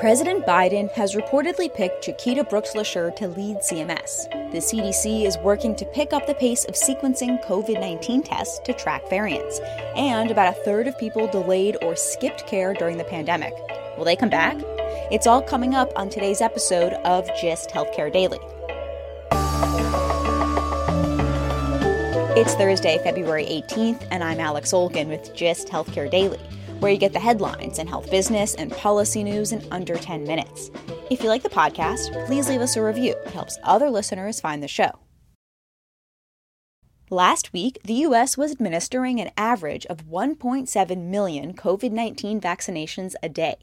President Biden has reportedly picked Chiquita Brooks LaSure to lead CMS. The CDC is working to pick up the pace of sequencing COVID 19 tests to track variants. And about a third of people delayed or skipped care during the pandemic. Will they come back? It's all coming up on today's episode of Gist Healthcare Daily. It's Thursday, February 18th, and I'm Alex Olgin with Gist Healthcare Daily where you get the headlines and health business and policy news in under 10 minutes. If you like the podcast, please leave us a review. It helps other listeners find the show. Last week, the U.S. was administering an average of 1.7 million COVID 19 vaccinations a day,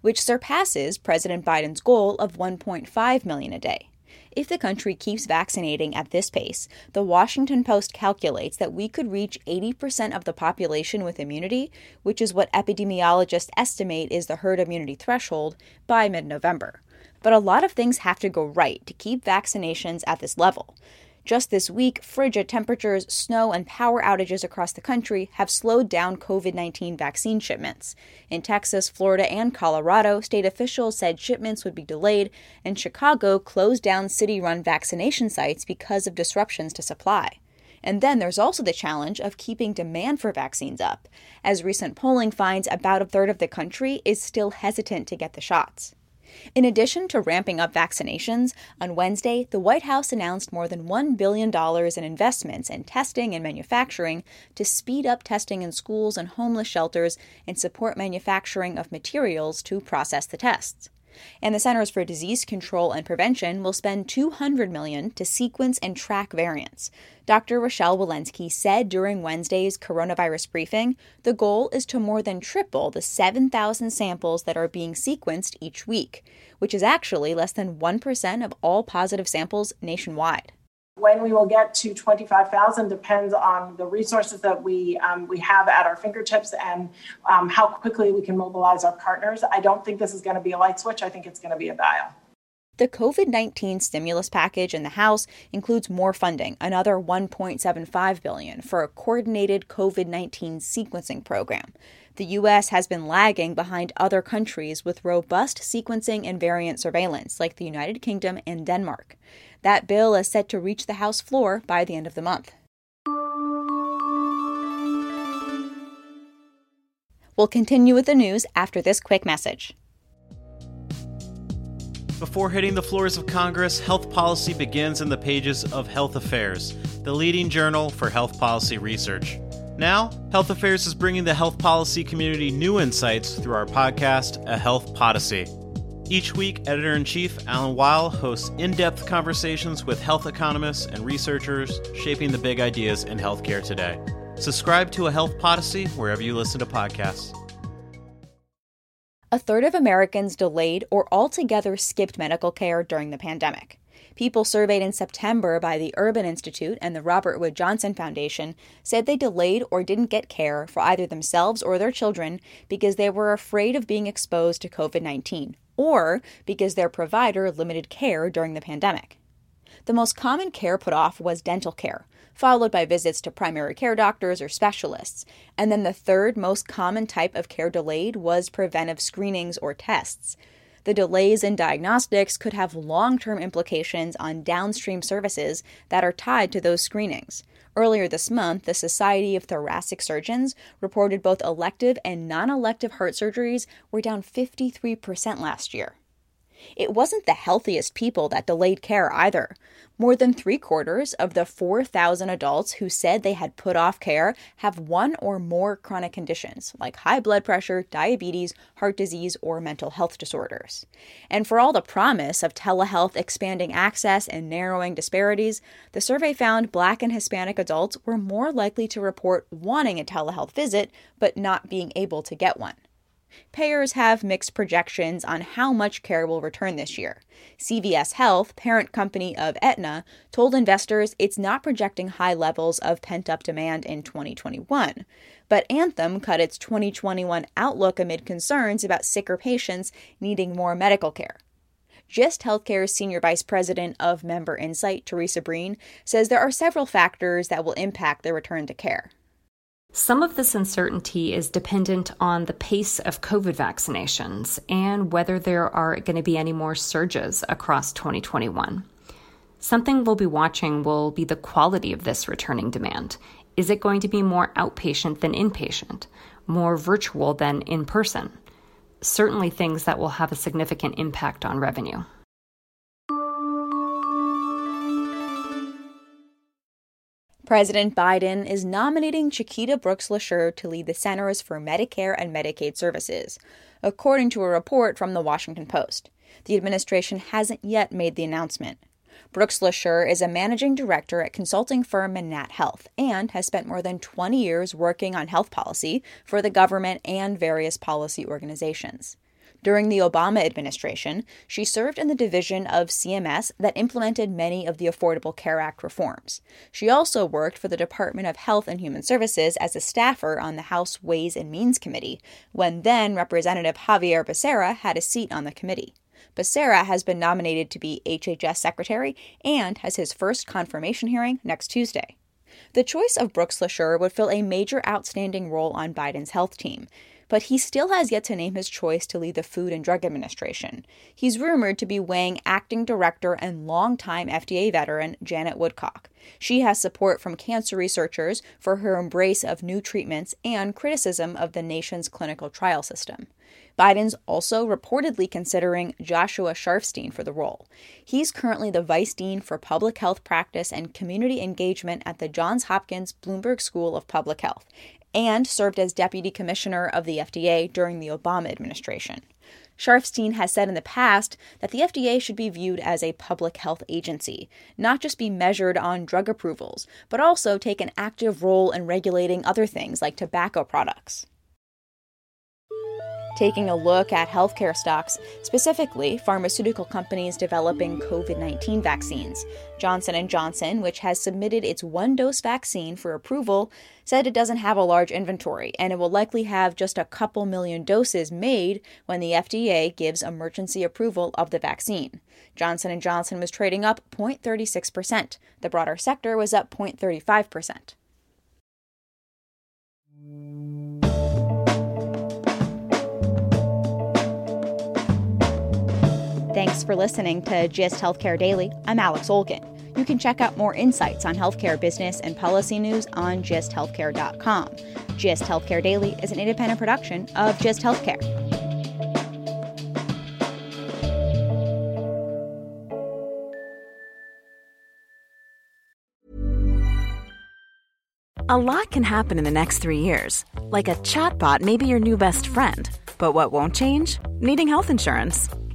which surpasses President Biden's goal of 1.5 million a day. If the country keeps vaccinating at this pace, the Washington Post calculates that we could reach 80% of the population with immunity, which is what epidemiologists estimate is the herd immunity threshold, by mid November. But a lot of things have to go right to keep vaccinations at this level. Just this week, frigid temperatures, snow, and power outages across the country have slowed down COVID 19 vaccine shipments. In Texas, Florida, and Colorado, state officials said shipments would be delayed, and Chicago closed down city run vaccination sites because of disruptions to supply. And then there's also the challenge of keeping demand for vaccines up, as recent polling finds about a third of the country is still hesitant to get the shots. In addition to ramping up vaccinations, on Wednesday, the White House announced more than $1 billion in investments in testing and manufacturing to speed up testing in schools and homeless shelters and support manufacturing of materials to process the tests. And the Centers for Disease Control and Prevention will spend 200 million to sequence and track variants. Dr. Rochelle Walensky said during Wednesday's coronavirus briefing, the goal is to more than triple the 7,000 samples that are being sequenced each week, which is actually less than 1% of all positive samples nationwide. When we will get to 25,000 depends on the resources that we um, we have at our fingertips and um, how quickly we can mobilize our partners. I don't think this is going to be a light switch. I think it's going to be a dial. The COVID 19 stimulus package in the House includes more funding, another 1.75 billion for a coordinated COVID 19 sequencing program. The US has been lagging behind other countries with robust sequencing and variant surveillance like the United Kingdom and Denmark. That bill is set to reach the House floor by the end of the month. We'll continue with the news after this quick message. Before hitting the floors of Congress, health policy begins in the pages of Health Affairs, the leading journal for health policy research. Now, Health Affairs is bringing the health policy community new insights through our podcast, A Health Podyssey. Each week, editor in chief Alan Weil hosts in depth conversations with health economists and researchers shaping the big ideas in healthcare today. Subscribe to A Health Podyssey wherever you listen to podcasts. A third of Americans delayed or altogether skipped medical care during the pandemic. People surveyed in September by the Urban Institute and the Robert Wood Johnson Foundation said they delayed or didn't get care for either themselves or their children because they were afraid of being exposed to COVID 19 or because their provider limited care during the pandemic. The most common care put off was dental care, followed by visits to primary care doctors or specialists. And then the third most common type of care delayed was preventive screenings or tests. The delays in diagnostics could have long term implications on downstream services that are tied to those screenings. Earlier this month, the Society of Thoracic Surgeons reported both elective and non elective heart surgeries were down 53% last year. It wasn't the healthiest people that delayed care either. More than three quarters of the 4,000 adults who said they had put off care have one or more chronic conditions like high blood pressure, diabetes, heart disease, or mental health disorders. And for all the promise of telehealth expanding access and narrowing disparities, the survey found Black and Hispanic adults were more likely to report wanting a telehealth visit but not being able to get one. Payers have mixed projections on how much care will return this year. CVS Health, parent company of Aetna, told investors it's not projecting high levels of pent up demand in 2021. But Anthem cut its 2021 outlook amid concerns about sicker patients needing more medical care. GIST Healthcare's Senior Vice President of Member Insight, Teresa Breen, says there are several factors that will impact the return to care. Some of this uncertainty is dependent on the pace of COVID vaccinations and whether there are going to be any more surges across 2021. Something we'll be watching will be the quality of this returning demand. Is it going to be more outpatient than inpatient, more virtual than in person? Certainly, things that will have a significant impact on revenue. President Biden is nominating Chiquita Brooks LaSure to lead the Centers for Medicare and Medicaid Services, according to a report from the Washington Post. The administration hasn't yet made the announcement. Brooks LaSure is a managing director at consulting firm Manatt Health and has spent more than 20 years working on health policy for the government and various policy organizations. During the Obama administration, she served in the division of CMS that implemented many of the Affordable Care Act reforms. She also worked for the Department of Health and Human Services as a staffer on the House Ways and Means Committee, when then Representative Xavier Becerra had a seat on the committee. Becerra has been nominated to be HHS Secretary and has his first confirmation hearing next Tuesday. The choice of Brooks LaSure would fill a major outstanding role on Biden's health team but he still has yet to name his choice to lead the Food and Drug Administration. He's rumored to be weighing acting director and longtime FDA veteran Janet Woodcock. She has support from cancer researchers for her embrace of new treatments and criticism of the nation's clinical trial system. Biden's also reportedly considering Joshua Sharfstein for the role. He's currently the Vice Dean for Public Health Practice and Community Engagement at the Johns Hopkins Bloomberg School of Public Health and served as deputy commissioner of the FDA during the Obama administration. Sharfstein has said in the past that the FDA should be viewed as a public health agency, not just be measured on drug approvals, but also take an active role in regulating other things like tobacco products taking a look at healthcare stocks, specifically pharmaceutical companies developing COVID-19 vaccines. Johnson & Johnson, which has submitted its one-dose vaccine for approval, said it doesn't have a large inventory and it will likely have just a couple million doses made when the FDA gives emergency approval of the vaccine. Johnson & Johnson was trading up 0.36%. The broader sector was up 0.35%. Thanks for listening to GIST Healthcare Daily. I'm Alex Olgin. You can check out more insights on healthcare business and policy news on gisthealthcare.com. GIST Healthcare Daily is an independent production of GIST Healthcare. A lot can happen in the next three years. Like a chatbot may be your new best friend. But what won't change? Needing health insurance.